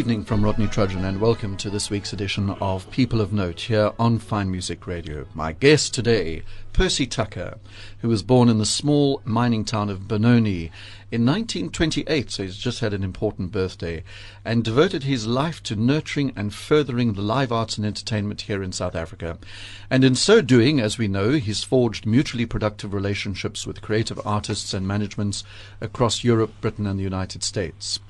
evening from Rodney Trudgeon and welcome to this week's edition of People of Note here on Fine Music Radio. My guest today, Percy Tucker, who was born in the small mining town of Benoni in 1928, so he's just had an important birthday, and devoted his life to nurturing and furthering the live arts and entertainment here in South Africa. And in so doing, as we know, he's forged mutually productive relationships with creative artists and managements across Europe, Britain, and the United States.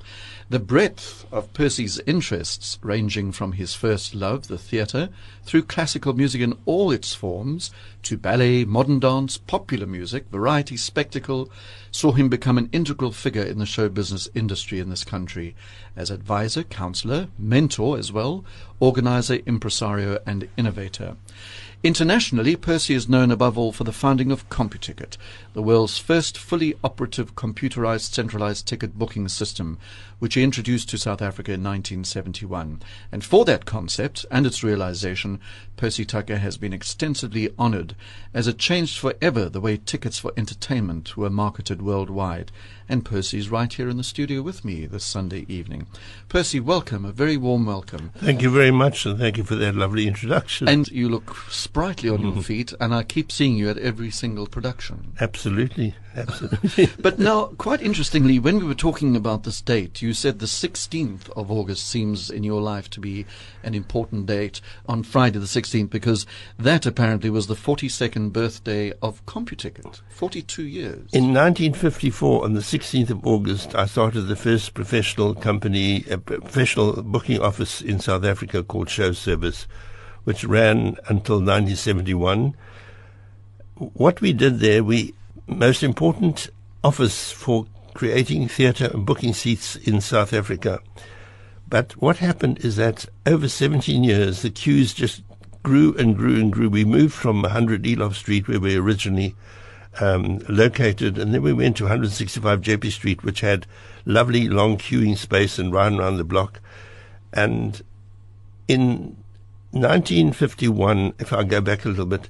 The breadth of Percy's interests, ranging from his first love, the theatre, through classical music in all its forms, to ballet, modern dance, popular music, variety, spectacle, saw him become an integral figure in the show business industry in this country as advisor, counselor, mentor as well, organizer, impresario, and innovator. Internationally, Percy is known above all for the founding of CompuTicket, the world's first fully operative computerized centralized ticket booking system, which he introduced to South Africa in 1971. And for that concept and its realization, Percy Tucker has been extensively honored as it changed forever the way tickets for entertainment were marketed worldwide. And Percy's right here in the studio with me this Sunday evening. Percy, welcome, a very warm welcome. Thank you very much, and thank you for that lovely introduction. And you look sprightly on your mm-hmm. feet, and I keep seeing you at every single production. Absolutely, absolutely. but now, quite interestingly, when we were talking about this date, you said the 16th of August seems in your life to be an important date on Friday the 16th because that apparently was the 42nd birthday of CompuTicket. 42 years. In 1954, on the 16th of August, I started the first professional company, a professional booking office in South Africa called Show Service, which ran until 1971. What we did there, we most important office for creating theatre and booking seats in South Africa. But what happened is that over 17 years, the queues just grew and grew and grew. We moved from 100 Eloff Street, where we originally um, located, and then we went to 165 Jeppe Street, which had lovely long queuing space and right around the block. And in 1951, if I go back a little bit,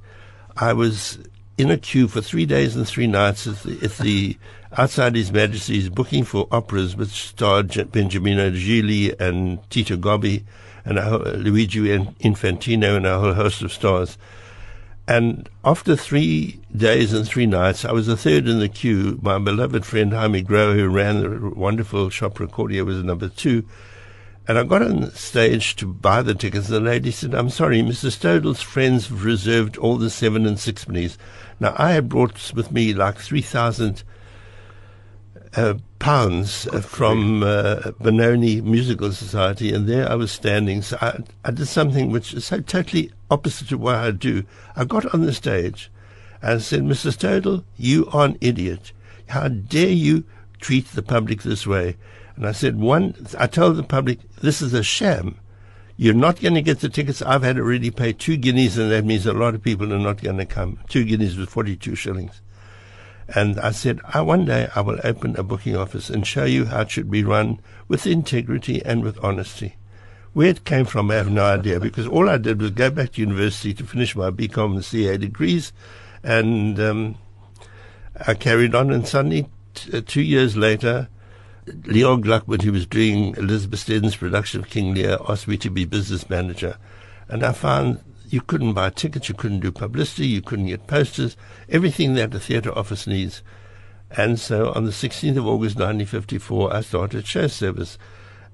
I was in a queue for three days and three nights at the, at the outside His Majesty's booking for operas which starred Beniamino Gigli and Tito Gobbi and Luigi Infantino and a whole host of stars. And after three days and three nights, I was the third in the queue. My beloved friend Jaime Groh, who ran the wonderful shop Recordia, was number two. And I got on stage to buy the tickets. The lady said, I'm sorry, Mr. Stodell's friends have reserved all the seven and sixpennies. Now, I had brought with me like 3,000 uh, pounds from uh, Benoni Musical Society, and there I was standing. So I, I did something which is so totally opposite to what I do. I got on the stage and said, Mr. Stodell, you are an idiot. How dare you treat the public this way? And I said, one, I told the public, this is a sham. You're not going to get the tickets. I've had already paid two guineas, and that means a lot of people are not going to come. Two guineas with 42 shillings. And I said, I, one day I will open a booking office and show you how it should be run with integrity and with honesty. Where it came from, I have no idea, because all I did was go back to university to finish my BCom and CA degrees, and um, I carried on, and suddenly, t- uh, two years later, Leon Gluckman, who was doing Elizabeth Stedden's production of King Lear, asked me to be business manager. And I found you couldn't buy tickets, you couldn't do publicity, you couldn't get posters, everything that a theatre office needs. And so on the 16th of August 1954, I started show service.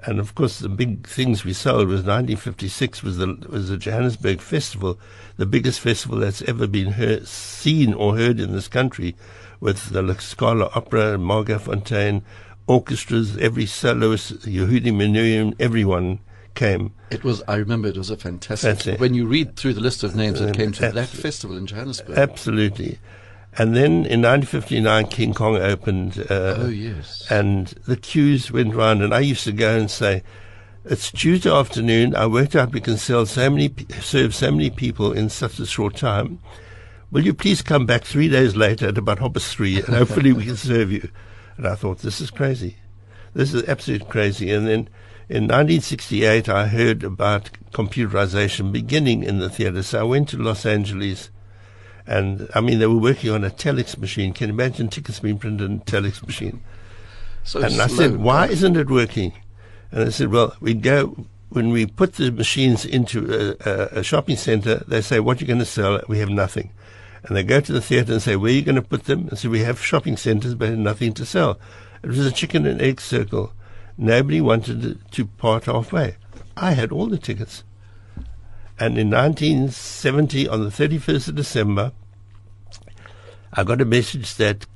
And of course, the big things we sold was 1956 was the was the Johannesburg Festival, the biggest festival that's ever been heard, seen or heard in this country, with the Scala Opera, Margot Fonteyn, orchestras, every soloist, Yehudi Menuhin, everyone came. It was, I remember it was a fantastic. When you read through the list of names that came to that festival in Johannesburg. Absolutely. And then in 1959, King Kong opened. Uh, oh, yes. And the queues went round, and I used to go and say, it's Tuesday afternoon. I worked out we can sell so many, serve so many people in such a short time. Will you please come back three days later at about half past three, and hopefully we can serve you. And I thought, this is crazy. This is absolutely crazy. And then in 1968, I heard about computerization beginning in the theater. So I went to Los Angeles. And I mean, they were working on a telex machine. Can you imagine tickets being printed on a telex machine? So and slow, I said, why isn't it working? And I said, well, we go, when we put the machines into a, a, a shopping center, they say, what are you going to sell? We have nothing. And they go to the theater and say, where are you going to put them? And so we have shopping centers, but nothing to sell. It was a chicken and egg circle. Nobody wanted to part halfway. I had all the tickets. And in 1970, on the 31st of December, I got a message that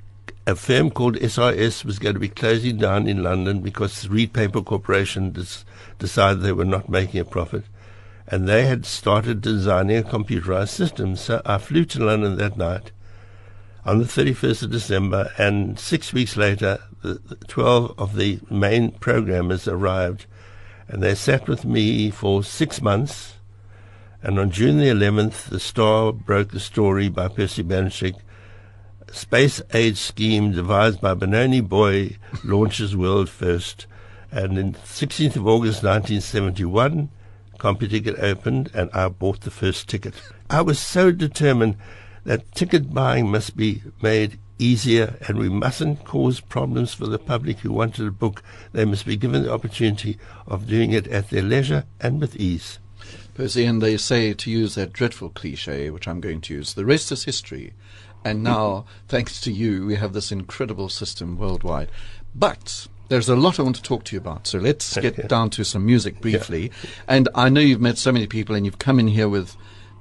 a firm called SRS was going to be closing down in London because Reed Paper Corporation des- decided they were not making a profit. And they had started designing a computerized system. So I flew to London that night on the 31st of December, and six weeks later, the, the 12 of the main programmers arrived, and they sat with me for six months. And on June the 11th, the Star broke the story by Percy Banachik. Space Age Scheme devised by Benoni Boy launches world first. And in 16th of August 1971, CompuTicket opened, and I bought the first ticket. I was so determined that ticket buying must be made easier and we mustn't cause problems for the public who wanted a book. They must be given the opportunity of doing it at their leisure and with ease. Percy, and they say to use that dreadful cliche, which I'm going to use, the rest is history. And now, thanks to you, we have this incredible system worldwide. But there's a lot I want to talk to you about. So let's get down to some music briefly. Yeah. And I know you've met so many people and you've come in here with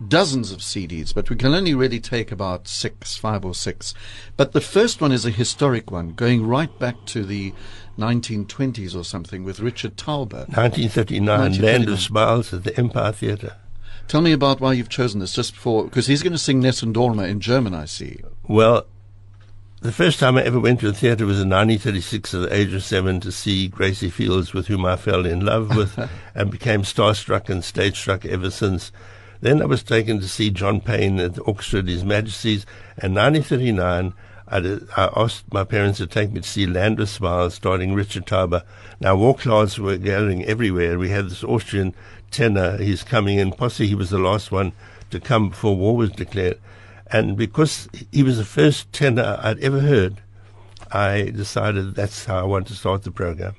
dozens of CDs, but we can only really take about six, five or six. But the first one is a historic one, going right back to the 1920s or something with Richard Tauber. 1939, Land of Smiles at the Empire Theatre. Tell me about why you've chosen this, just before, because he's going to sing Nessun Dorma in German, I see. Well, the first time I ever went to a theatre was in 1936 at the age of seven to see Gracie Fields, with whom I fell in love with and became starstruck and stage struck ever since. Then I was taken to see John Payne at the Orchestra of His Majesty's. In 1939, I, did, I, asked my parents to take me to see Land of Smiles starring Richard Tauber. Now, war clouds were gathering everywhere. We had this Austrian tenor. He's coming in. Possibly he was the last one to come before war was declared. And because he was the first tenor I'd ever heard, I decided that's how I want to start the program.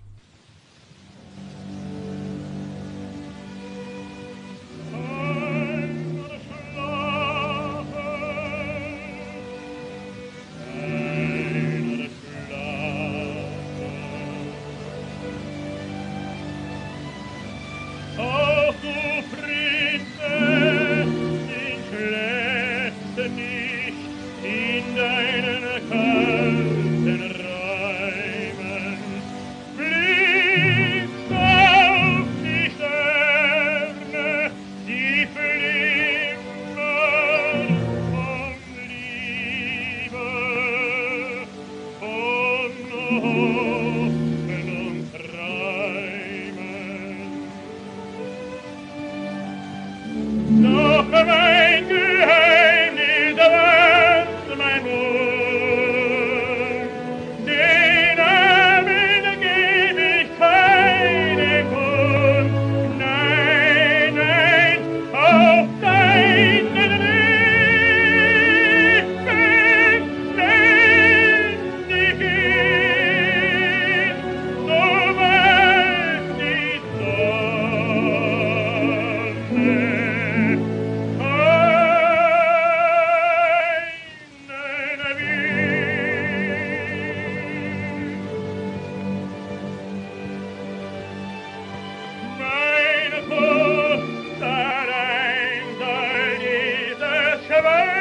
Chevalier!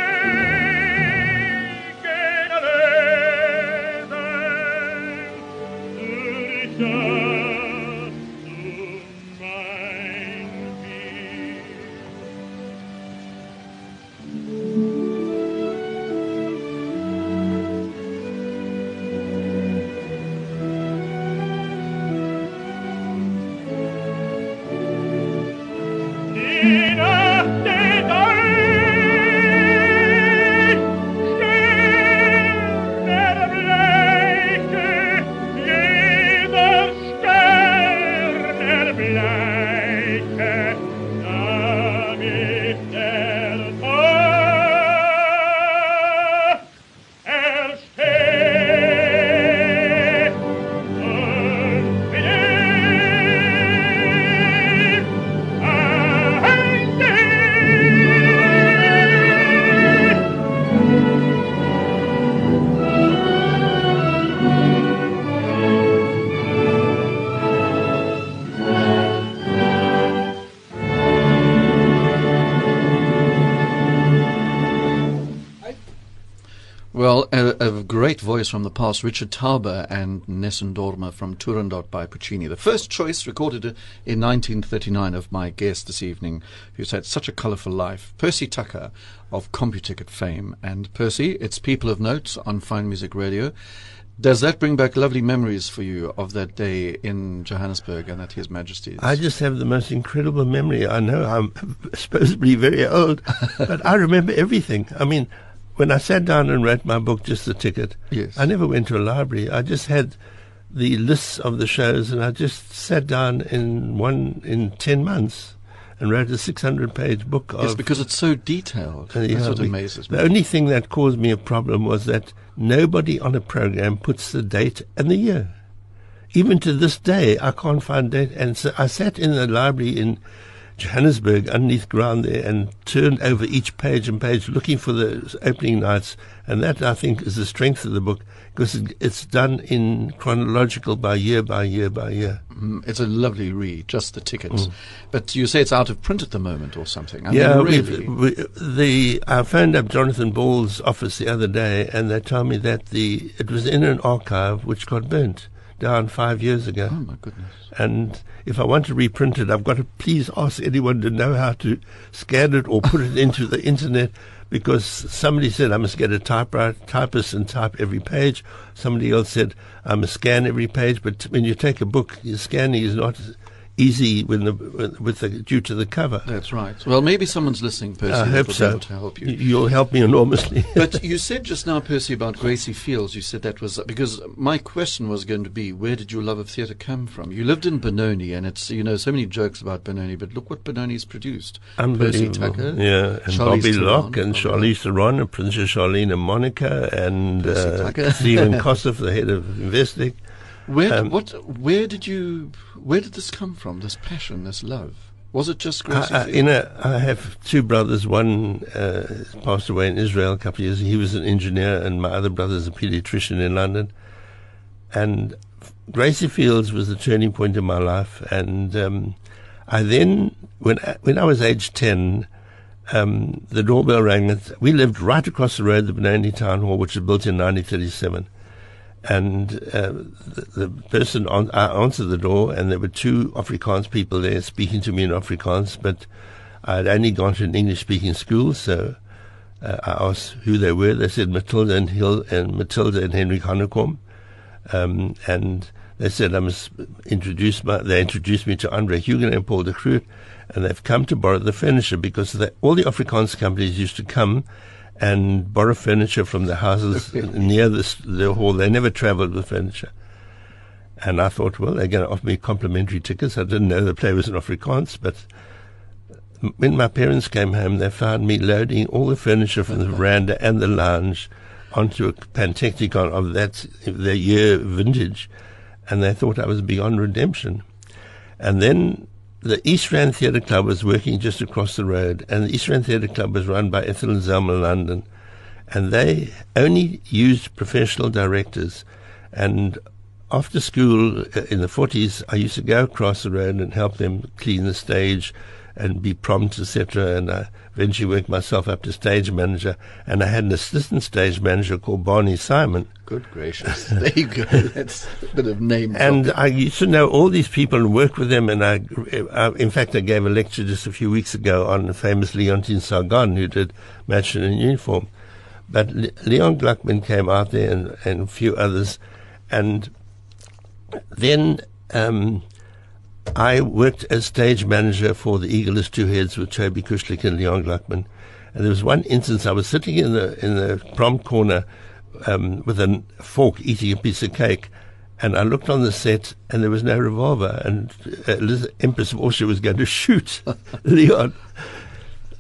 Great voice from the past, Richard Tauber and Nessun Dorma from Turandot by Puccini. The first choice recorded in 1939 of my guest this evening, who's had such a colourful life, Percy Tucker of CompuTicket fame. And Percy, it's People of Note on Fine Music Radio. Does that bring back lovely memories for you of that day in Johannesburg and at His Majesty's? I just have the most incredible memory. I know I'm supposed to be very old, but I remember everything. I mean, when I sat down and wrote my book, just the ticket, yes. I never went to a library. I just had the lists of the shows, and I just sat down in one in ten months and wrote a 600 page book. Yes, because it's so detailed. Uh, yeah, That's what amazes me. The only thing that caused me a problem was that nobody on a program puts the date and the year. Even to this day, I can't find date. And so I sat in the library in Johannesburg underneath ground there and turned over each page and page looking for the opening nights. And that, I think, is the strength of the book because it's done in chronological by year by year by year. Mm, it's a lovely read, just the tickets. Mm. But you say it's out of print at the moment or something. I yeah, mean, really. we, the I phoned up Jonathan Ball's office the other day, and they told me that the it was in an archive which got burnt down five years ago. Oh my goodness! And if I want to reprint it, I've got to please ask anyone to know how to scan it or put it into the internet because somebody said I must get a typewriter, typist and type every page. Somebody else said I must scan every page. But when you take a book, scanning is not easy when the, with the due to the cover. That's right. Well, maybe someone's listening, Percy. I hope so. To help you. You'll help me enormously. but you said just now, Percy, about Gracie Fields. You said that was because my question was going to be, where did your love of theatre come from? You lived in Benoni, and it's you know so many jokes about Benoni, but look what Benoni's produced. Unbelievable. Tucker, yeah, and Bobby Locke and Charlize Theron and Princess Charlene and Monica and uh, Stephen Koseff, the head of Investec. Where, um, what, where did you, where did this come from? This passion, this love? Was it just Gracie? I, I, you know, I have two brothers. One uh, passed away in Israel a couple of years. He was an engineer, and my other brother is a pediatrician in London. And Gracie Fields was the turning point in my life. And um, I then, when when I was age ten, um, the doorbell rang. We lived right across the road, the Benoni Town Hall, which was built in 1937 and uh, the, the, person on, I answered the door, and there were two Afrikaans people there speaking to me in Afrikaans, but I had only gone to an English-speaking school, so uh, I asked who they were. They said Matilda and Hill and Matilda and Henry Hanekom, um, and they said I must introduce my. They introduced me to Andre Huguenet and Paul de Groot, and they've come to borrow the furniture because they, all the Afrikaans companies used to come and borrow furniture from the houses near the, the hall. They never traveled with furniture. And I thought, well, they're going to offer me complimentary tickets. I didn't know the play was in Afrikaans, but when my parents came home, they found me loading all the furniture from the veranda and the lounge onto a Pantechnicon of that their year vintage, and they thought I was beyond redemption. And then the East Rand Theatre Club was working just across the road, and the East Rand Theatre Club was run by Ethel and Zelma London, and they only used professional directors. And after school uh, in the 40s, I used to go across the road and help them clean the stage and be prompt, etc. And I eventually worked myself up to stage manager, and I had an assistant stage manager called Barney Simon. Good gracious! there you go. That's a bit of name. And I used to know all these people and work with them. And I, I, in fact, I gave a lecture just a few weeks ago on the famous Leontine Sagan, who did Mädchen in Uniform. But Le- Leon Gluckman came out there, and, and a few others, and then. Um, I worked as stage manager for The Eagle has Two Heads with Taubie Kushlick and Leon Gluckman. And there was one instance I was sitting in the in the prompt corner um, with a fork eating a piece of cake, and I looked on the set and there was no revolver, and uh, Empress of Austria was going to shoot Leon.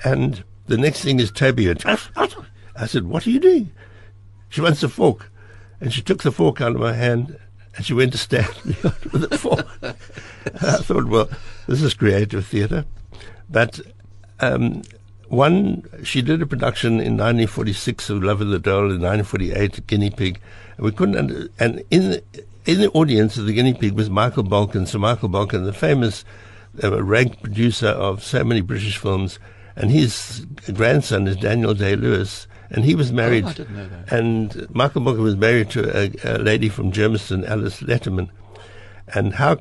And the next thing is Toby went, I said, "What are you doing?" She wants a fork, and she took the fork out of my hand and she went to stand with the fork. I thought, well, this is creative theatre. But um, one, she did a production in 1946 of Love of the Doll, in 1948 Guinea Pig, and we couldn't. Under, and in the, in the audience of the Guinea Pig was Michael Balcon, Sir Michael Balcon, the famous uh, rank producer of so many British films, and his grandson is Daniel Day Lewis, And he was married. Oh, I didn't know that. And Michael Booker was married to a, a lady from Germiston, Alice Letterman. And how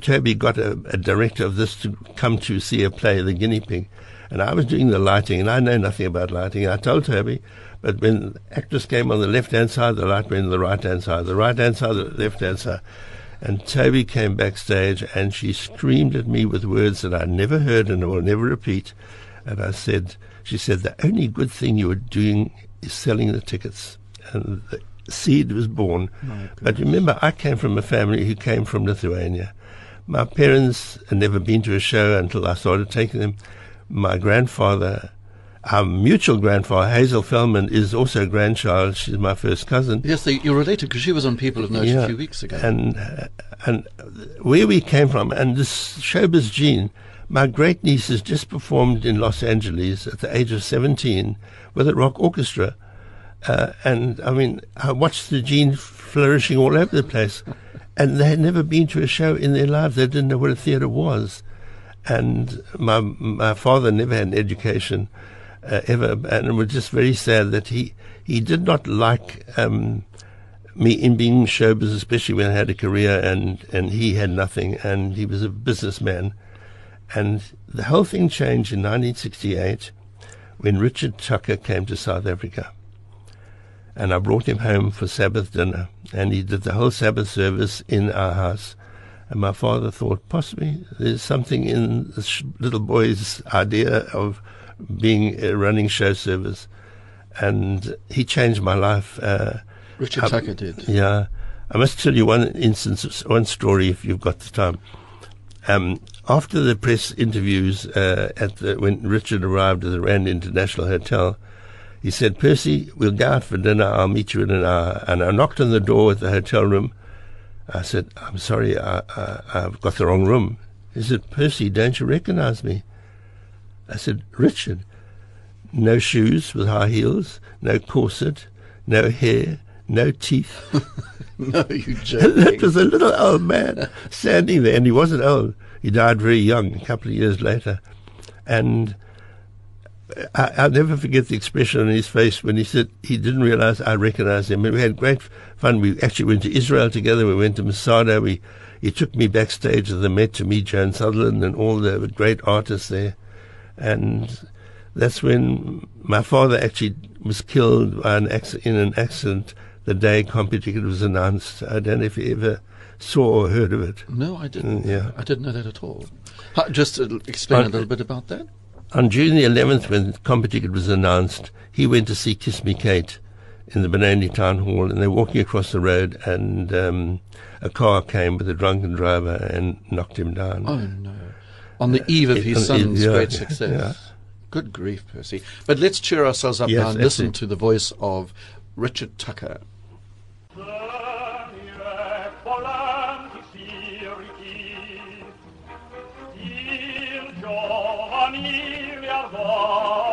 Taubie got a, a director of this to come to see a play, The Guinea Pig. And I was doing the lighting, and I know nothing about lighting. I told Taubie, but when the actress came on the left hand side, the light went on the right hand side, the right hand side, the left hand side. And Taubie came backstage and she screamed at me with words that I never heard and will never repeat. And I said, she said, the only good thing you were doing is selling the tickets. And the seed was born. But remember, I came from a family who came from Lithuania. My parents had never been to a show until I started taking them. My grandfather our mutual grandfather, Hazel Feldman, is also a grandchild. She's my first cousin. Yes, they, you're related because she was on People of Note yeah. a few weeks ago. And uh, and where we came from, and this showbiz gene, my great niece has just performed in Los Angeles at the age of 17 with a rock orchestra. Uh, and I mean, I watched the gene flourishing all over the place. and they had never been to a show in their lives. They didn't know what a theatre was. And my my father never had an education uh, ever, and it was just very sad that he he did not like um, me in being showbiz, especially when I had a career and and he had nothing, and he was a businessman, and the whole thing changed in 1968 when Richard Tucker came to South Africa. And I brought him home for Sabbath dinner, and he did the whole Sabbath service in our house. And my father thought possibly there's something in this little boy's idea of being a running show service, and he changed my life. Uh, Richard Tucker did. Yeah, I must tell you one instance, one story, if you've got the time. Um, after the press interviews uh, at the, when Richard arrived at the Rand International Hotel, he said, "Percy, we'll go out for dinner. I'll meet you in an hour." And I knocked on the door at the hotel room. I said, "I'm sorry, I, I've got the wrong room." He said, "Percy, don't you recognize me?" I said, Richard, no shoes with high heels, no corset, no hair, no teeth. no, you joking. that was a little old man standing there, and he wasn't old. He died very young, a couple of years later. And I, will never forget the expression on his face when he said he didn't realize I recognized him. And we had great fun. We actually went to Israel together. We went to Masada. We, he took me backstage at the Met to meet Joan Sutherland and all the great artists there and that's when my father actually was killed an in an accident the day CompuTicket was announced. I don't know if you ever saw or heard of it. No, I didn't. Mm, yeah. I didn't know that at all. How, just explain uh, a little bit about that. On June the 11th, when CompuTicket was announced, he went to see Kiss Me Kate in the Benoni Town Hall, and they're walking across the road, and um, a car came with a drunken driver and knocked him down. Oh, no on the eve of his son's yeah, great success. Yeah. Good grief, Percy. But let's cheer ourselves up yes, now and listen to the voice of Richard Tucker. Venire volanti sirichi, il giovanile ardor,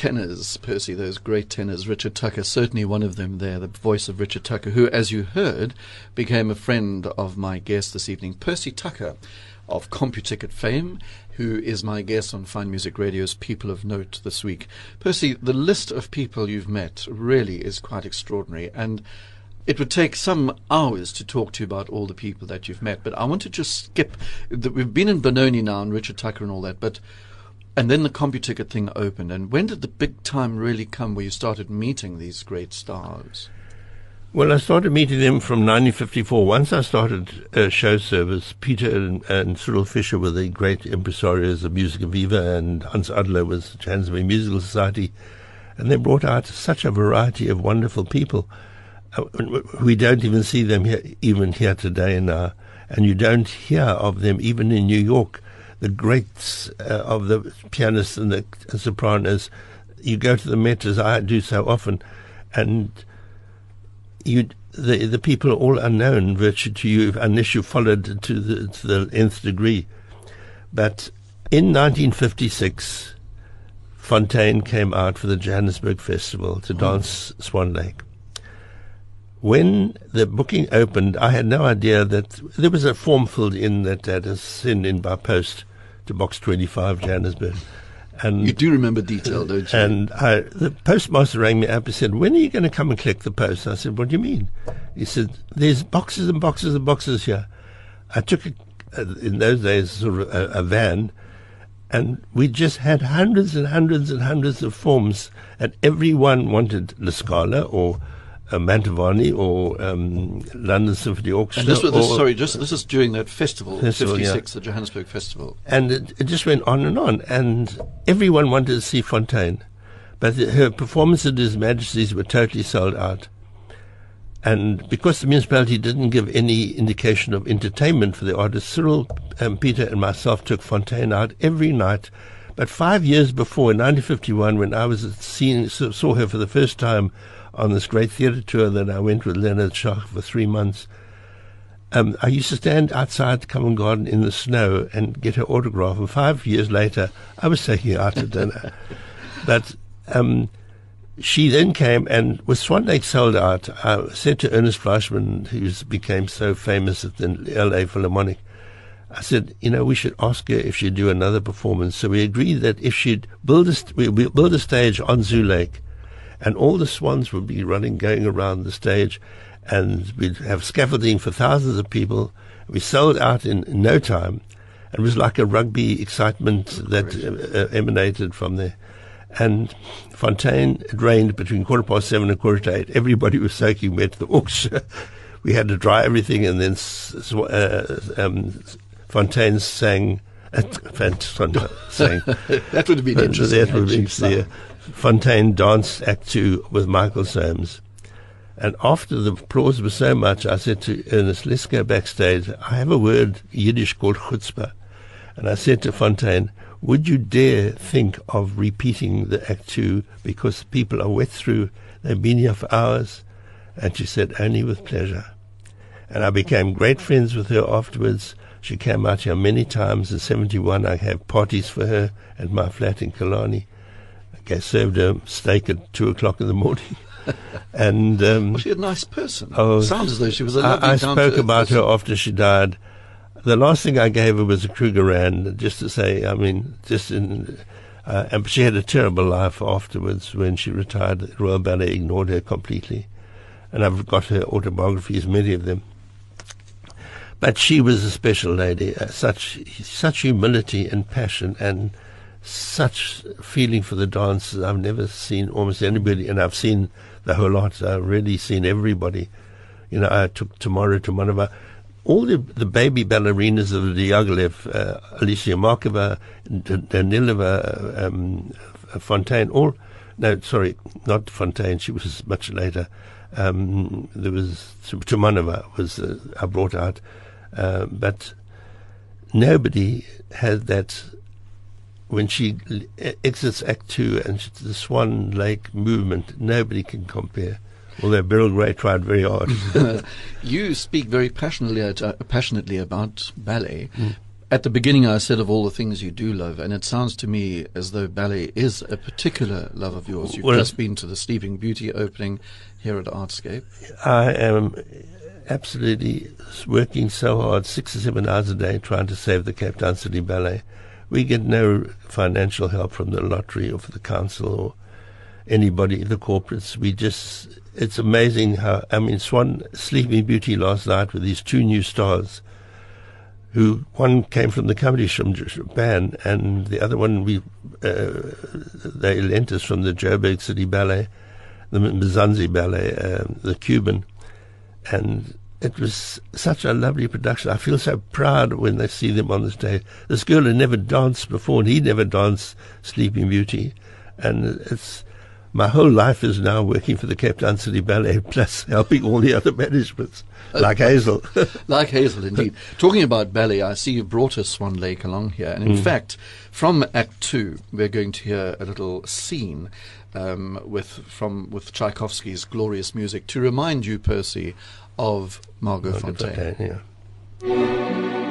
tenors, Percy, those great tenors, Richard Tucker, certainly one of them there, the voice of Richard Tucker, who, as you heard, became a friend of my guest this evening, Percy Tucker of CompuTicket fame, who is my guest on Fine Music Radio's People of Note this week. Percy, the list of people you've met really is quite extraordinary, and it would take some hours to talk to you about all the people that you've met, but I want to just skip. We've been in Benoni now and Richard Tucker and all that, but and then the CompuTicket thing opened. And when did the big time really come where you started meeting these great stars? Well, I started meeting them from 1954. Once I started a show service, Peter and, and Cyril Fisher were the great impresarios of Musica Viva, and Hans Adler was the Johannesburg Musical Society. And they brought out such a variety of wonderful people. Uh, we don't even see them here, even here today now. And you don't hear of them even in New York the greats uh, of the pianists and the sopranos. You go to the Met as I do so often, and you the the people are all unknown virtually to you unless you followed to the to the nth degree. But in 1956, Fonteyn came out for the Johannesburg Festival to dance Swan Lake. When the booking opened, I had no idea that there was a form filled in that had a sent in by post to Box 25, Johannesburg. And you do remember detail, don't you? And I, the postmaster rang me up and said, "When are you going to come and collect the post?" I said, "What do you mean?" He said, "There's boxes and boxes and boxes here." I took a, uh, in those days sort of a, a van, and we just had hundreds and hundreds and hundreds of forms, and everyone wanted La Scala or uh, Mantovani or um, London Symphony Orchestra. And this was, this, sorry, just this is during that festival, festival 56, yeah. the Johannesburg Festival. And it, it, just went on and on, and everyone wanted to see Fonteyn. But the, her performances at His Majesty's were totally sold out. And because the municipality didn't give any indication of entertainment for the artists, Cyril, um, Peter, and myself took Fonteyn out every night. But five years before, in 1951, when I was seeing, saw her for the first time on this great theatre tour that I went with Leonard Schacht for three months, um, I used to stand outside Covent Garden in the snow and get her autograph. And five years later, I was taking her out to dinner. but um, she then came, and with Swan Lake sold out, I said to Ernest Fleischmann, who became so famous at the LA Philharmonic, I said, you know, we should ask her if she'd do another performance. So we agreed that if she'd build a, st- we build a stage on Zoo Lake, and all the swans would be running, going around the stage, and we'd have scaffolding for thousands of people. We sold out in, in no time. It was like a rugby excitement that uh, emanated from there. And Fonteyn, it rained between quarter past seven and quarter to eight. Everybody was soaking wet. The orchestra, we had to dry everything, and then uh, um, Fonteyn sang. Uh, sang. that would have been interesting. That would have been, Fonteyn danced Act Two with Michael Somes. And after the applause was so much, I said to Ernest, let's go backstage. I have a word Yiddish called chutzpah. And I said to Fonteyn, would you dare think of repeating the Act Two because people are wet through, they've been here for hours? And she said, only with pleasure. And I became great friends with her afterwards. She came out here many times. In 71, I had parties for her at my flat in Killarney. I served a steak at two o'clock in the morning. and um, was she a nice person? Oh, sounds as though she was a lovely. I, I spoke about person. her after she died. The last thing I gave her was a Krugerrand, just to say. I mean, just in. Uh, and she had a terrible life afterwards when she retired. The Royal Ballet ignored her completely, and I've got her autobiographies, many of them. But she was a special lady, uh, such such humility and passion and such feeling for the dance I've never seen almost anybody, and I've seen the whole lot. I've really seen everybody. You know, I took tomorrow to one of our, all the, the baby ballerinas of the Diaghilev, uh, Alicia Markova, Danilova, um, Fonteyn, all, no, sorry, not Fonteyn, she was much later. Um, there was Tumanova was uh, I brought out, uh, but nobody had that when she exits Act Two and the Swan Lake movement, nobody can compare. Although Beryl Grey tried very hard. you speak very passionately uh, passionately about ballet. Mm. At the beginning, I said of all the things you do love, and it sounds to me as though ballet is a particular love of yours. You've Well- just been to the Sleeping Beauty opening here at Artscape. I am absolutely working so hard, six or seven hours a day, trying to save the Cape Town City Ballet. We get no financial help from the lottery or from the council or anybody, the corporates. We just, it's amazing how, I mean, Swan Sleeping Beauty last night with these two new stars who one came from the comedy from Japan and the other one we uh, they lent us from the Joburg City Ballet, the Mzansi Ballet, um, the Cuban, and it was such a lovely production. I feel so proud when they see them on the stage. This girl had never danced before, and he never danced Sleeping Beauty, and it's my whole life is now working for the Cape Town City Ballet, plus helping all the other managements, like Hazel. Like Hazel, indeed. Talking about ballet, I see you brought us Swan Lake along here. And in Mm. fact, from Act Two, we're going to hear a little scene um, with from with Tchaikovsky's glorious music to remind you, Percy, of Margot Fonteyn. Okay, yeah.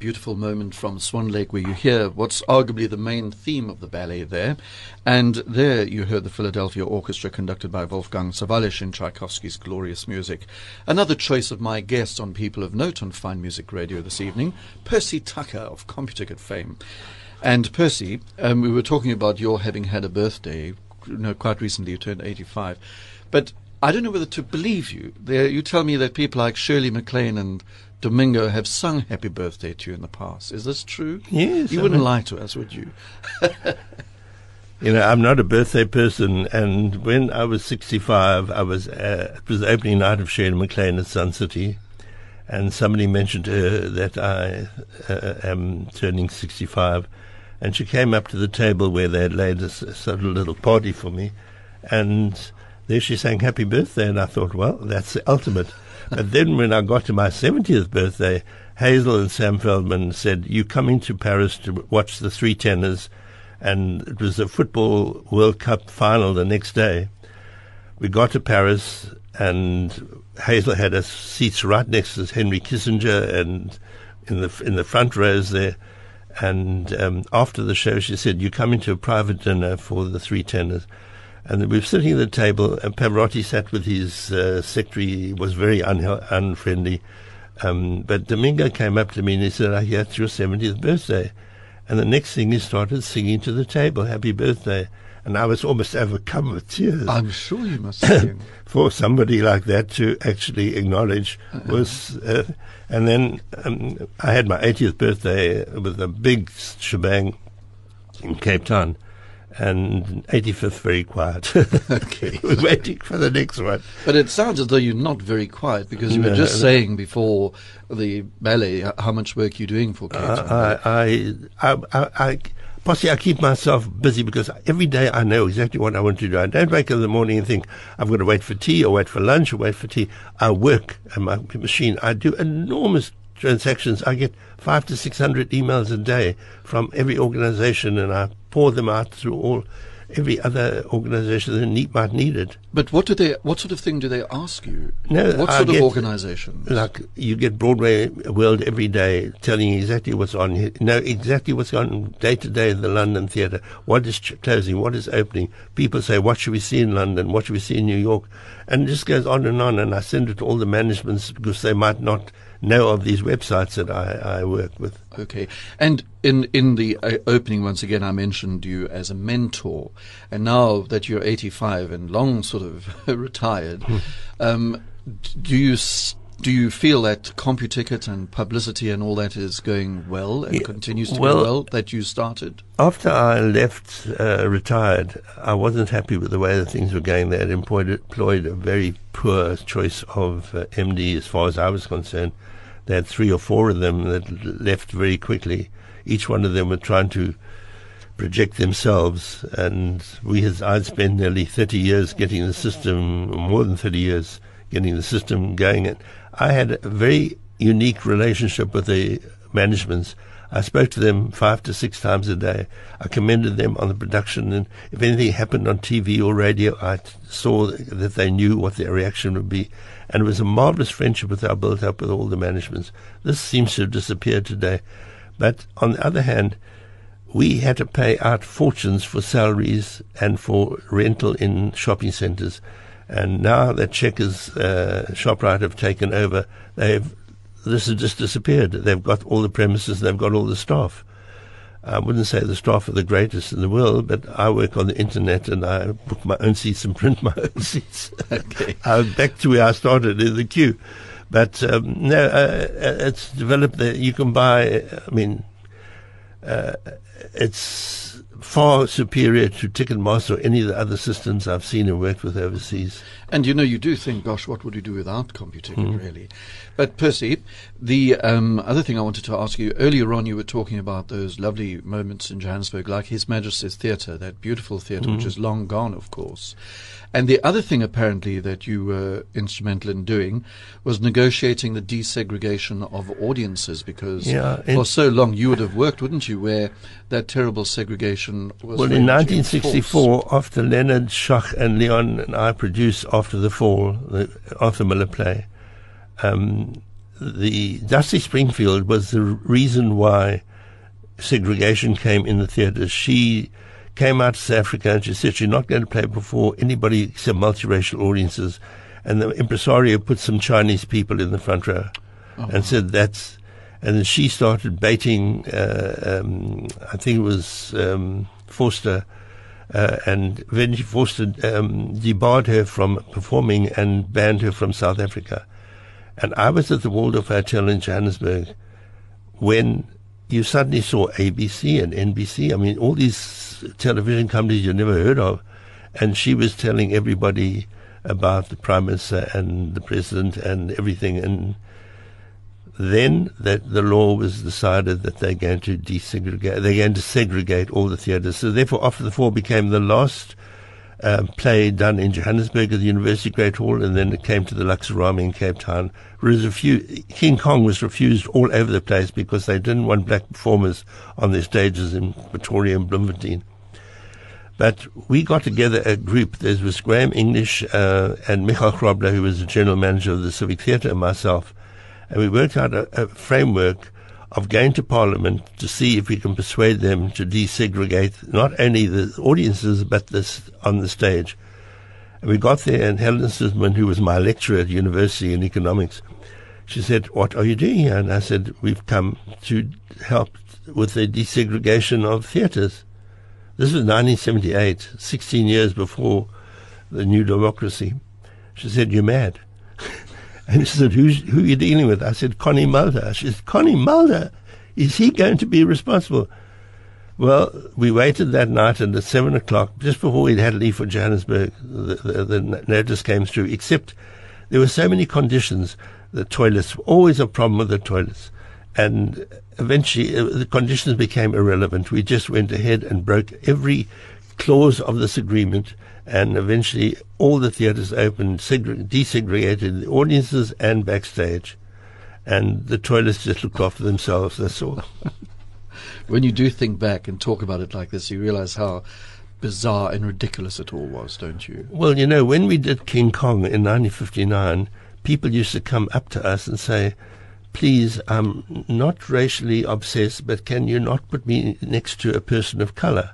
Beautiful moment from Swan Lake where you hear what's arguably the main theme of the ballet there. And there you heard the Philadelphia Orchestra conducted by Wolfgang Sawallisch in Tchaikovsky's glorious music. Another choice of my guest on People of Note on Fine Music Radio this evening, Percy Tucker of CompuTicket fame. And Percy, um, we were talking about your having had a birthday, you know, quite recently you turned 85. But I don't know whether to believe you. There, you tell me that people like Shirley MacLaine and Domingo have sung Happy Birthday to you in the past. Is this true? Yes, You I wouldn't mean- lie to us, would you? You know, I'm not a birthday person, and when I was 65, I was uh, it was the opening night of Shirley MacLaine at Sun City, and somebody mentioned to her that I uh, am turning 65, and she came up to the table where they had laid a, sort of little party for me, and there she sang Happy Birthday, and I thought, well, that's the ultimate. But then when I got to my 70th birthday, Hazel and Sam Feldman said, you coming to Paris to watch the three tenors and it was a football World Cup final the next day. We got to Paris, and Hazel had us seats right next to Henry Kissinger and in the in the front rows there. And um, after the show, she said, "You come into a private dinner for the three tenors." And we were sitting at the table, and Pavarotti sat with his uh, secretary. Was very un- unfriendly. Um, but Domingo came up to me and he said, I hear it's your 70th birthday. And the next thing he started singing to the table, Happy Birthday. And I was almost overcome with tears. I'm sure you must. For somebody like that to actually acknowledge uh-uh. was. Uh, and then um, I had my 80th birthday with a big shebang in Cape Town and 85th very quiet. okay. We're waiting for the next one. But it sounds as though you're not very quiet because you no, were just no. saying before the ballet how much work you're doing for kids. Uh, I, I, I, I, Possibly I keep myself busy because every day I know exactly what I want to do. I don't wake up in the morning and think I've got to wait for tea or wait for lunch or wait for tea. I work at my machine. I do enormous transactions. I get five to six hundred emails a day from every organization, and I pour them out through all every other organization that need, might need it. But what do they? What sort of thing do they ask you? No, what sort of organization? Like you get Broadway World every day, telling you exactly what's on. You know exactly what's on day to day in the London theatre. What is ch- closing? What is opening? People say, "What should we see in London? What should we see in New York?" And it just goes on and on. And I send it to all the managements because they might not know of these websites that I, I work with. Okay. And in, in the uh, opening, once again, I mentioned you as a mentor. And now that you're 85 and long sort of retired, hmm. um, do you do you feel that CompuTicket and publicity and all that is going well and yeah, continues to well, go well that you started? After I left, uh, retired, I wasn't happy with the way the things were going. They had employed, employed a very poor choice of uh, MD as far as I was concerned. They had three or four of them that left very quickly. Each one of them were trying to project themselves, and we had I'd spent nearly 30 years getting the system, more than 30 years getting the system going. And I had a very unique relationship with the managements. I spoke to them five to six times a day. I commended them on the production, and if anything happened on TV or radio, I saw that they knew what their reaction would be. And it was a marvelous friendship that I built up with all the managements. This seems to have disappeared today. But on the other hand, we had to pay out fortunes for salaries and for rental in shopping centres. And now that Checkers, uh, ShopRite have taken over, they've this has just disappeared. They've got all the premises, they've got all the staff. I wouldn't say the staff are the greatest in the world, but I work on the internet and I book my own seats and print my own seats. okay. I'm back to where I started in the queue. But um, no, uh, uh it's developed that you can buy, I mean, uh, it's far superior to Ticketmaster or any of the other systems I've seen and worked with overseas. And you know, you do think, gosh, what would you do without CompuTicket, mm. really? But Percy, the um, other thing I wanted to ask you earlier on, you were talking about those lovely moments in Johannesburg, like His Majesty's Theatre, that beautiful theatre, mm. which is long gone, of course. And the other thing, apparently, that you were instrumental in doing was negotiating the desegregation of audiences, because yeah, for so long you would have worked, wouldn't you, where that terrible segregation was. Well, in 1964, after Leonard Schach and Leon and I produced After the Fall, the Arthur Miller play, um, the Dusty Springfield was the reason why segregation came in the theatres. She came out to South Africa and she said she's not going to play before anybody except multiracial audiences. And the impresario put some Chinese people in the front row oh. and said that's. And then she started baiting, uh, um, I think it was um, Vorster, uh, and when Vorster um, debarred her from performing and banned her from South Africa. And I was at the Waldorf Hotel in Johannesburg when you suddenly saw ABC and NBC. I mean, all these television companies you never heard of. And she was telling everybody about the Prime Minister and the President and everything. And then that the law was decided that they're going to desegregate, they're going to segregate all the theatres. So therefore, After the Fall became the last um, play done in Johannesburg at the University Great Hall, and then it came to the Luxurama in Cape Town. Refu- King Kong was refused all over the place because they didn't want black performers on their stages in Pretoria and Bloemfontein. But we got together a group. There was Graham English uh, and Michael Grobler, who was the general manager of the Civic Theatre, and myself. And we worked out a, a framework of going to Parliament to see if we can persuade them to desegregate not only the audiences but this on the stage. And we got there, and Helen Suzman, who was my lecturer at university in economics, she said, "What are you doing here?" And I said, "We've come to help with the desegregation of theatres." This was 1978, 16 years before the new democracy. She said, "You're mad." And she said, Who's, who are you dealing with? I said, Connie Mulder. She said, Connie Mulder? Is he going to be responsible? Well, we waited that night, and at seven o'clock, just before we had to leave for Johannesburg, the, the, the notice came through. Except there were so many conditions. The toilets, always a problem with the toilets. And eventually, uh, the conditions became irrelevant. We just went ahead and broke every clause of this agreement and eventually all the theatres opened, desegregated the audiences and backstage, and the toilets just looked after themselves. That's all. when you do think back and talk about it like this, you realize how bizarre and ridiculous it all was, don't you? Well, you know, when we did King Kong in 1959, people used to come up to us and say, please, I'm not racially obsessed, but can you not put me next to a person of color?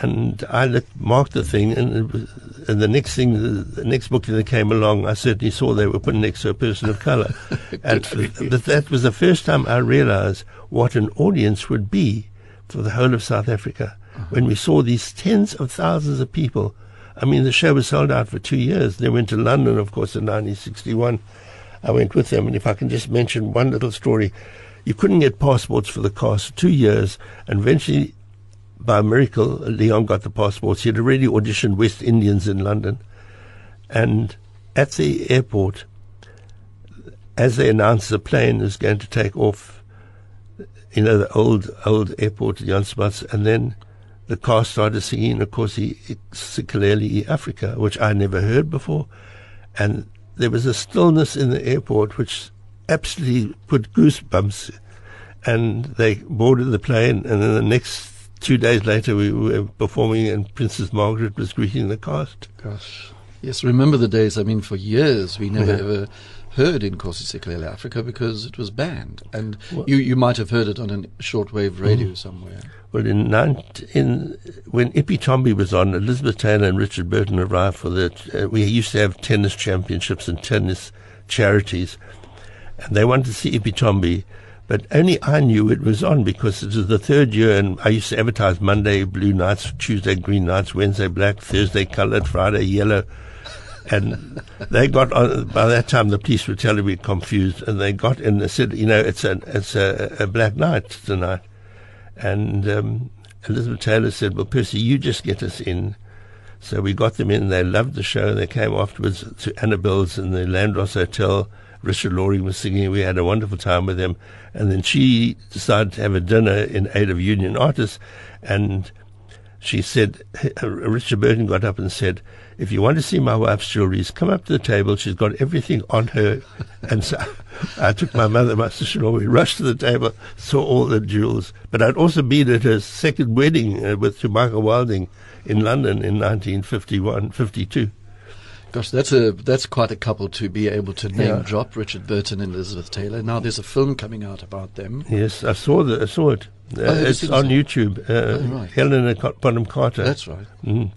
And I looked, marked the thing, and, was, and the next thing, the, the, next book that came along, I certainly saw they were put next to a person of color. and th- that was the first time I realized what an audience would be for the whole of South Africa. Uh-huh. When we saw these tens of thousands of people, I mean, the show was sold out for two years. They went to London, of course, in 1961. I went with them, and if I can just mention one little story, you couldn't get passports for the cast for two years, and eventually by miracle, Leon got the passports. He had already auditioned West Indians in London. And at the airport, as they announced the plane is going to take off, you know, the old, old airport, Jan Smuts, and then the car started singing, of course, he, Sikelel' Africa, which I never heard before. And there was a stillness in the airport which absolutely put goosebumps. And they boarded the plane, and then the next two days later, we were performing, and Princess Margaret was greeting the cast. Gosh. Yes, remember the days. I mean, for years we never yeah. ever heard Inkosi Sikelel' Africa because it was banned, and well, you you might have heard it on a shortwave radio mm. somewhere. Well, in, 19, in when Ipi Tombi was on, Elizabeth Taylor and Richard Burton arrived for that. Uh, we used to have tennis championships and tennis charities, and they wanted to see Ipi Tombi but only I knew it was on because it was the third year, and I used to advertise Monday blue nights, Tuesday green nights, Wednesday black, Thursday coloured, Friday yellow. And they got on, by that time the police were terribly confused, and they got in and said, you know, it's a it's a, a black night tonight. And um, Elizabeth Taylor said, well, Percy, you just get us in. So we got them in. They loved the show. They came afterwards to Annabelle's in the Landdrost Hotel Richard Loring was singing. We had a wonderful time with them. And then she decided to have a dinner in aid of union artists. And she said, Richard Burton got up and said, if you want to see my wife's jewelries, come up to the table. She's got everything on her. And so I took my mother, my sister-in-law, we rushed to the table, saw all the jewels. But I'd also been at her second wedding uh, with Michael Wilding in London in 1951, 52. Gosh, that's a that's quite a couple to be able to name yeah. drop Richard Burton and Elizabeth Taylor. Now there's a film coming out about them. Yes, I saw the I saw it. Uh, oh, it's on YouTube. Uh, oh, right. Helena Bonham Carter. That's right. Mm.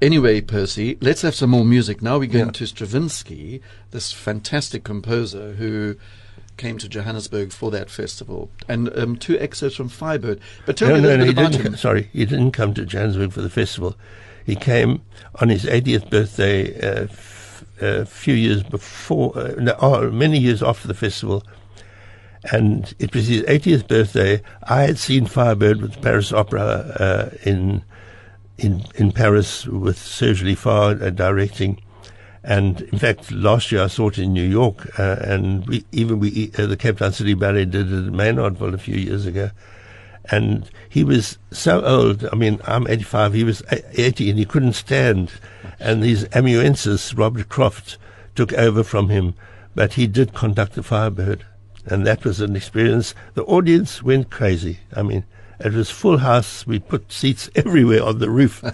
Anyway, Percy, let's have some more music. Now we're going yeah. to Stravinsky, this fantastic composer who came to Johannesburg for that festival, and um, two excerpts from Firebird. But tell no, me little no, bit about him. sorry, he didn't come to Johannesburg for the festival. He came on his 80th birthday uh, f- a few years before, uh, no, oh, many years after the festival. And it was his 80th birthday. I had seen Firebird with the Paris Opera uh, in in in Paris with Serge Lifar uh, directing. And in fact, last year I saw it in New York, uh, and we, even we, uh, the Cape Town City Ballet did it at Maynardville a few years ago and he was so old. I mean, I'm 85. He was 80, and he couldn't stand. And his amanuensis, Robert Craft, took over from him, but he did conduct the Firebird, and that was an experience. The audience went crazy. I mean, It was full house. We put seats everywhere on the roof.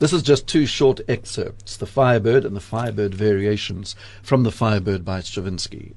This is just two short excerpts The Firebird and the Firebird Variations from The Firebird by Stravinsky.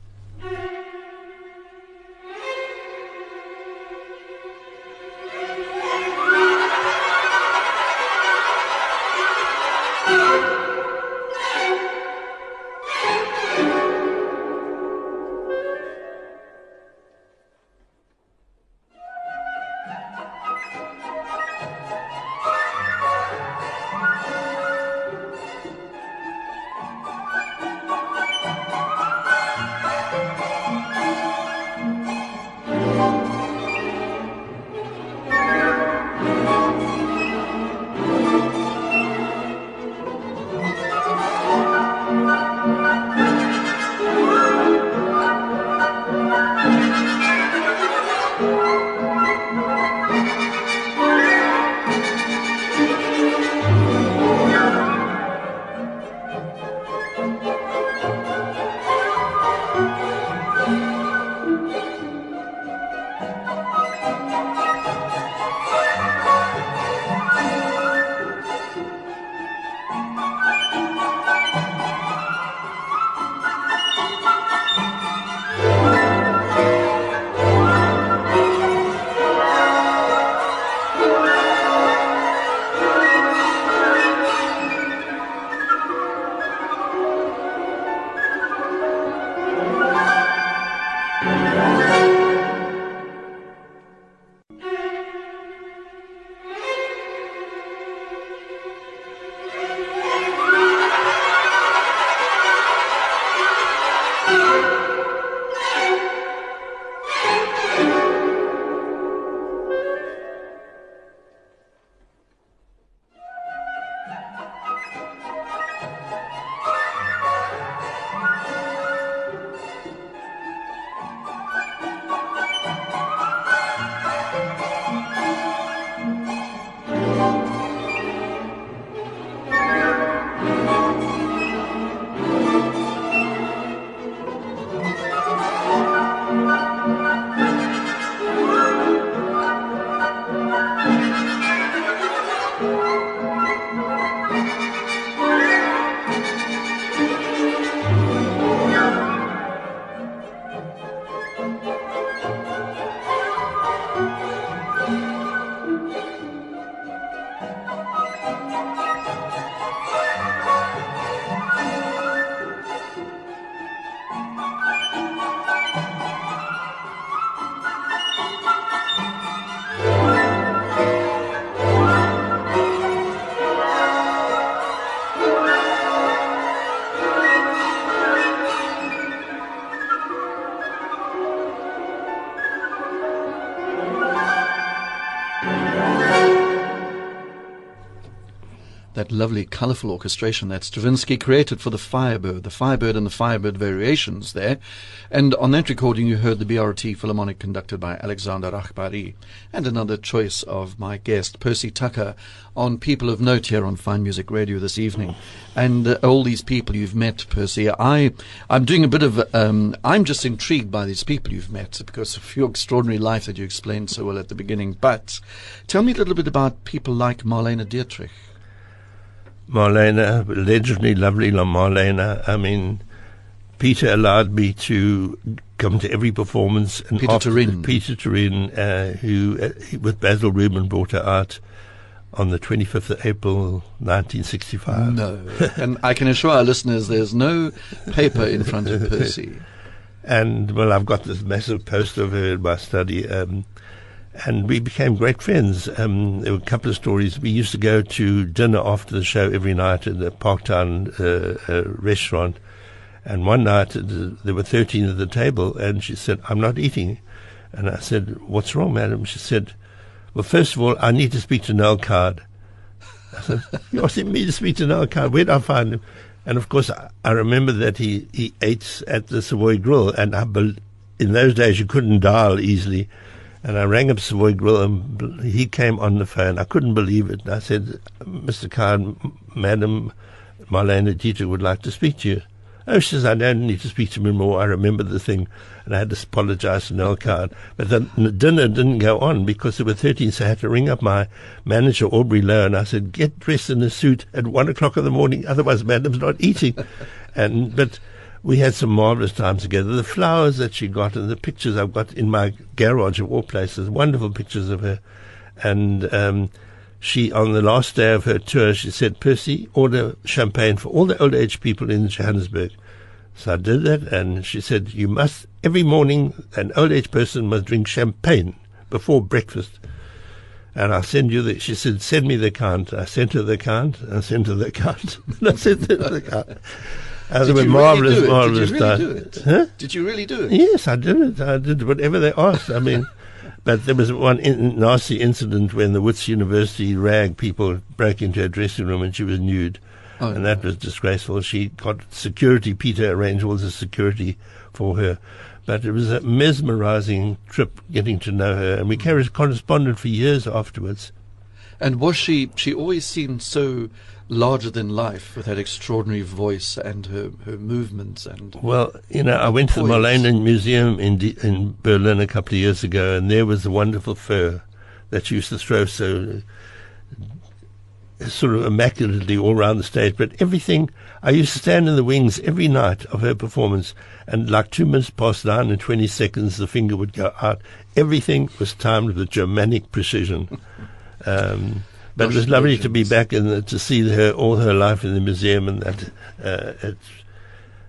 That lovely, colourful orchestration that Stravinsky created for the Firebird, the Firebird and the Firebird variations there. And on that recording, you heard the BRT Philharmonic conducted by Alexander Rahbari, and another choice of my guest, Percy Tucker, on People of Note here on Fine Music Radio this evening. And uh, all these people you've met, Percy, I, I'm doing a bit of, um, I'm just intrigued by these people you've met because of your extraordinary life that you explained so well at the beginning. But tell me a little bit about people like Marlene Dietrich. Marlene, legendary, lovely Marlena. I mean, Peter allowed me to come to every performance. And Peter Toerien. Peter Toerien, uh, who uh, with Basil Rubin brought her out on the 25th of April 1965. No. and I can assure our listeners there's no paper in front of Percy. and, well, I've got this massive poster of her in my study. Um, and we became great friends. Um, there were a couple of stories. We used to go to dinner after the show every night at the Parktown uh, uh, restaurant. And one night uh, there were 13 at the table, and she said, I'm not eating. And I said, What's wrong, madam? She said, Well, first of all, I need to speak to Noel Coward. I said, You're asking me to speak to Noel Coward? Where did I find him? And of course, I, I remember that he, he ate at the Savoy Grill, and I, in those days you couldn't dial easily. And I rang up Savoy Grill and he came on the phone. I couldn't believe it. I said, Mr. Coward, Madam Marlene Dietrich would like to speak to you. Oh, she says, I don't need to speak to me more. I remember the thing. And I had to apologize to Noel Coward. But then the dinner didn't go on because there were 13, so I had to ring up my manager, Aubrey Lowe, and I said, get dressed in a suit at one o'clock in the morning, otherwise madam's not eating. and, but we had some marvelous times together. The flowers that she got and the pictures I've got in my garage of all places, wonderful pictures of her. And, um, she, on the last day of her tour, she said, Percy, order champagne for all the old age people in Johannesburg. So I did that, and she said, you must, every morning, an old age person must drink champagne before breakfast. And I'll send you the, she said, send me the account. I sent her the account, I sent her the account, and I sent her the account. Were marvelous, really marvelous did you really do it? Huh? Did you really do it? Yes, I did it. I did whatever they asked. I mean, but there was one in, nasty incident when the Wits University rag people broke into her dressing room and she was nude. Oh, and that was disgraceful. She got security. Peter arranged all the security for her. But it was a mesmerizing trip getting to know her. And we carried corresponded for years afterwards. And was she, she always seemed so larger than life with that extraordinary voice and her, her movements and well you know I went to the Molteno Museum in D- in Berlin a couple of years ago and there was a wonderful fur that she used to throw so sort of immaculately all around the stage. But everything I used to stand in the wings every night of her performance and like two minutes past nine and 20 seconds the finger would go out. Everything was timed with Germanic precision. Um, but it was lovely to be back and to see her all her life in the museum, and that uh, it,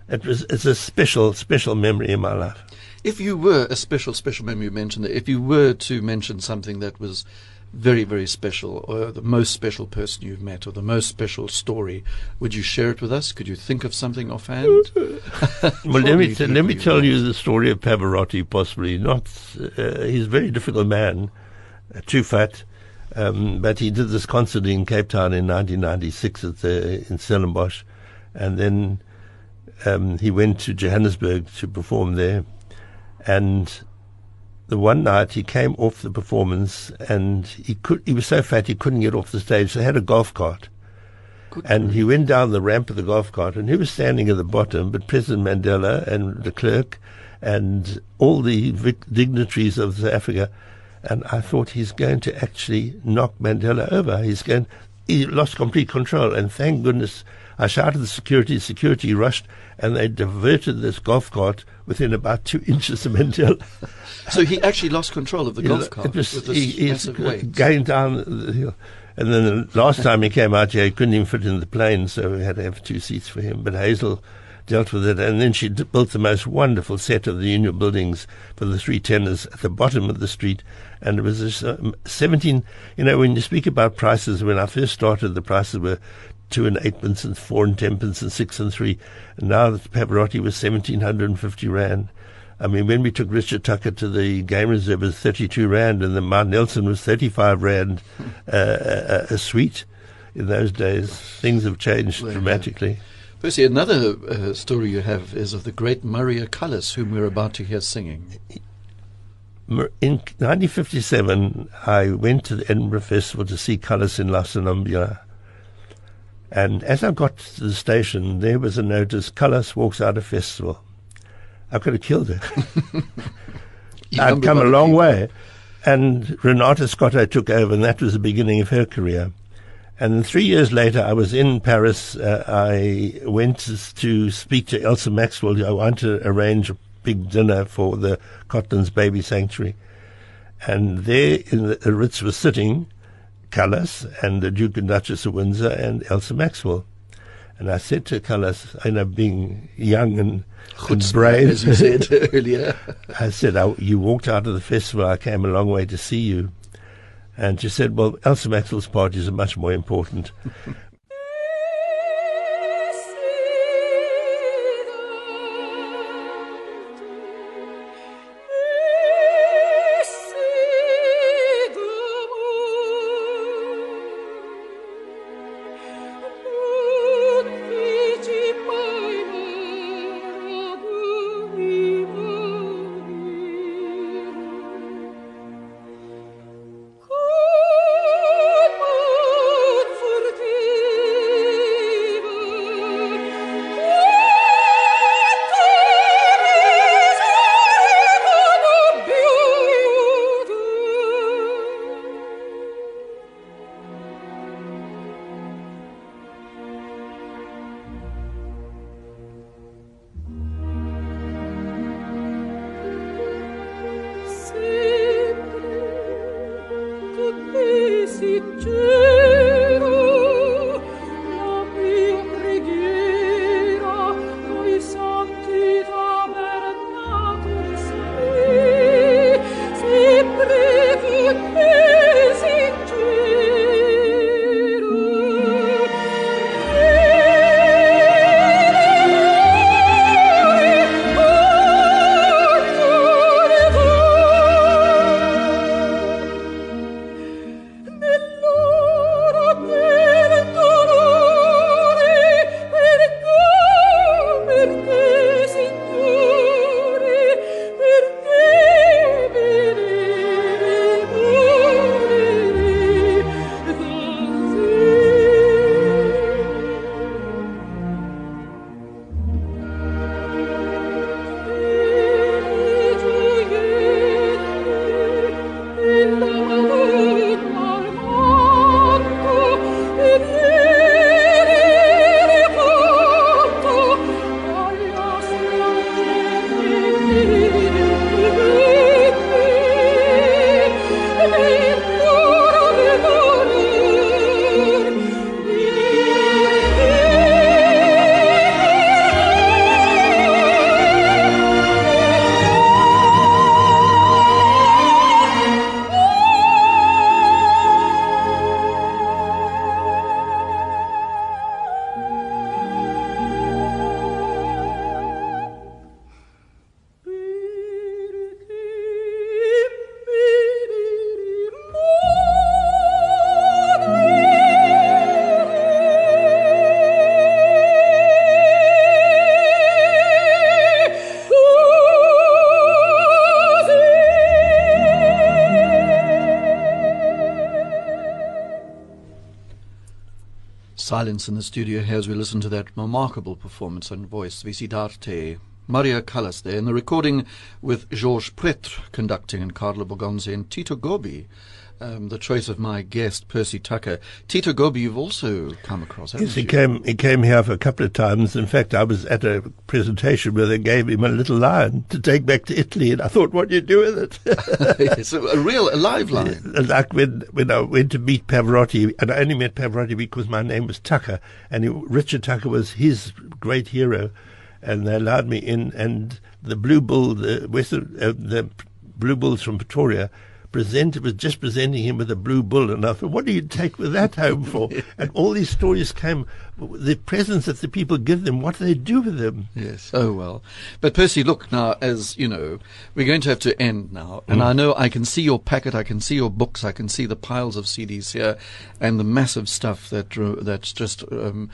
it was it's a special special memory in my life. If you were a special special memory, you mentioned that. If you were to mention something that was very very special, or the most special person you've met, or the most special story, would you share it with us? Could you think of something offhand? well, let me t- let me tell you the story of Pavarotti. Possibly not. Uh, he's a very difficult man, uh, too fat um, but he did this concert in Cape Town in 1996 at the, in Stellenbosch, and then um, he went to Johannesburg to perform there. And the one night he came off the performance, and he could he was so fat he couldn't get off the stage. So he had a golf cart. Good and he went down the ramp of the golf cart, and he was standing at the bottom. But President Mandela and de Klerk and all the dignitaries of South Africa and I thought he's going to actually knock Mandela over. He's going, he lost complete control, and thank goodness I shouted the security, security rushed, and they diverted this golf cart within about two inches of Mandela. so he actually lost control of the golf cart. It was, with he, he's going down the hill. And then the last time he came out here, he couldn't even fit in the plane, so we had to have two seats for him. But Hazel dealt with it. And then she d- built the most wonderful set of the Union buildings for the three tenors at the bottom of the street. And it was just, uh, 17, you know, when you speak about prices, when I first started, the prices were two and eightpence and four and tenpence and six and three. And now the Pavarotti was 1750 Rand. I mean, when we took Richard Tucker to the game reserve, it was 32 Rand, and the Mount Nelson was 35 Rand uh, a, a, suite. In those days, things have changed well, dramatically. Yeah. Percy, another uh, story you have is of the great Maria Callas, whom we're about to hear singing. In 1957, I went to the Edinburgh Festival to see Callas in La Sonnambula. And as I got to the station, there was a notice, Callas walks out of festival. I could have killed her. I'd come a long people. way. And Renata Scotto took over, and that was the beginning of her career. And three years later, I was in Paris. Uh, I went to speak to Elsa Maxwell. I wanted to arrange a big dinner for the Cotlands Baby Sanctuary. And there in the Ritz was sitting Callas and the Duke and Duchess of Windsor and Elsa Maxwell. And I said to Callas, I know being young and, and brave, as you said earlier, I said, oh, you walked out of the festival. I came a long way to see you. And she said, well, Elsa Maxwell's parties are much more important. Silence in the studio here as we listen to that remarkable performance and voice, Vissi d'arte. Maria Callas there, in the recording with Georges Pretre conducting and Carlo Bergonzi and Tito Gobbi um, the choice of my guest, Percy Tucker. Tito Gobbi, you've also come across, haven't yes, he you? came. He came here for a couple of times. In fact, I was at a presentation where they gave him a little lion to take back to Italy, and I thought, what do you do with it? it's a, a real, a live lion. like when when I went to meet Pavarotti, and I only met Pavarotti because my name was Tucker, and he, Richard Tucker was his great hero, and they allowed me in, and the Blue Bull, the Western, uh, the Blue Bulls from Pretoria presented was just presenting him with a blue bull, and I thought, what do you take with that home for? and all these stories came, the presents that the people give them, what do they do with them? Yes. Oh well, but Percy, look now, as you know, we're going to have to end now, and mm. I know I can see your packet, I can see your books, I can see the piles of CDs here, and the massive stuff that uh, that's just. Um,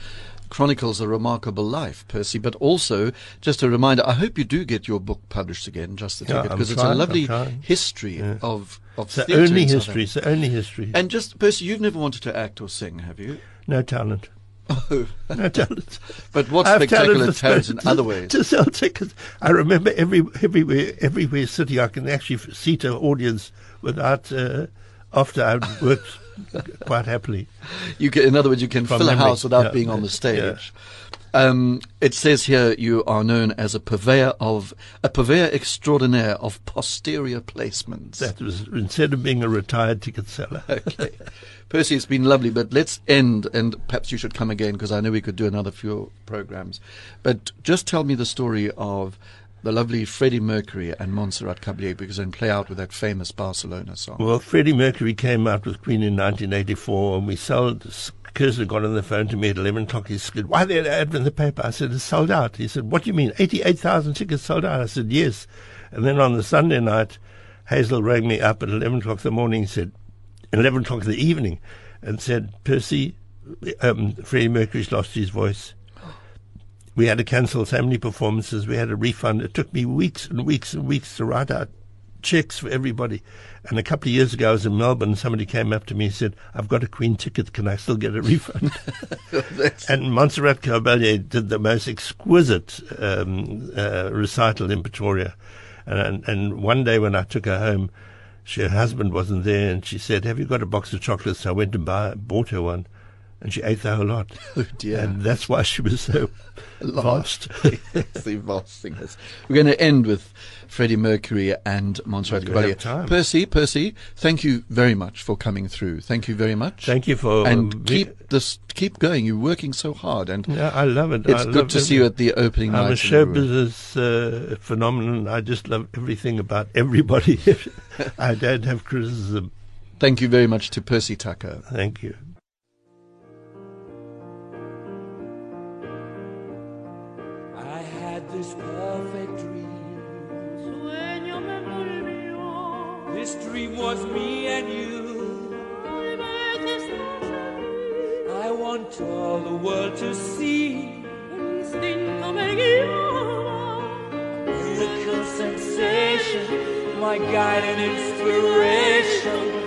chronicles a remarkable life, Percy. But also, just a reminder, I hope you do get your book published again, just the ticket, because it's a lovely history yeah. of it's the only history. It's the only history. And just Percy, you've never wanted to act or sing, have you? No talent. Oh, no talent. but what spectacular talent in other ways? To sell tickets. I remember every everywhere everywhere city I can actually seat an audience without uh, after I'd worked quite happily. You can, in other words, you can From fill memory. a house without yeah, being on the stage. Yeah. Um, it says here you are known as a purveyor of a purveyor extraordinaire of posterior placements. That was instead of being a retired ticket seller. okay, Percy, it's been lovely, but let's end, and perhaps you should come again because I know we could do another few programs. But just tell me the story of the lovely Freddie Mercury and Montserrat Caballé because then play out with that famous Barcelona song. Well, Freddie Mercury came out with Queen in 1984, and we sold. Kirsten got on the phone to me at 11 o'clock. He said, Why the ad in the paper? I said, It's sold out. He said, What do you mean? 88,000 tickets sold out? I said, Yes. And then on the Sunday night, Hazel rang me up at 11 o'clock in the morning, said, 11 o'clock in the evening, and said, Percy, um, Freddie Mercury's lost his voice. We had to cancel so many performances. We had a refund. It took me weeks and weeks and weeks to write out checks for everybody. And a couple of years ago, I was in Melbourne. Somebody came up to me and said, "I've got a Queen ticket. Can I still get a refund?" and Montserrat Caballé did the most exquisite um, uh, recital in Pretoria. And, and one day when I took her home, she, her husband wasn't there, and she said, "Have you got a box of chocolates?" So I went and buy, bought her one and she ate the whole lot. Oh dear! And that's why she was so vast. the vast things. We're going to end with Freddie Mercury and Montserrat Caballé. Percy, Percy, thank you very much for coming through. Thank you very much. Thank you for and um, keep this keep going. You're working so hard, and yeah, I love it. It's I good to see you at the opening I'm night. I'm a show business uh, phenomenon. I just love everything about everybody. I don't have criticism. Thank you very much to Percy Tucker. Thank you. Was me and you. I want all the world to see. Miracle sensation, my guide and inspiration.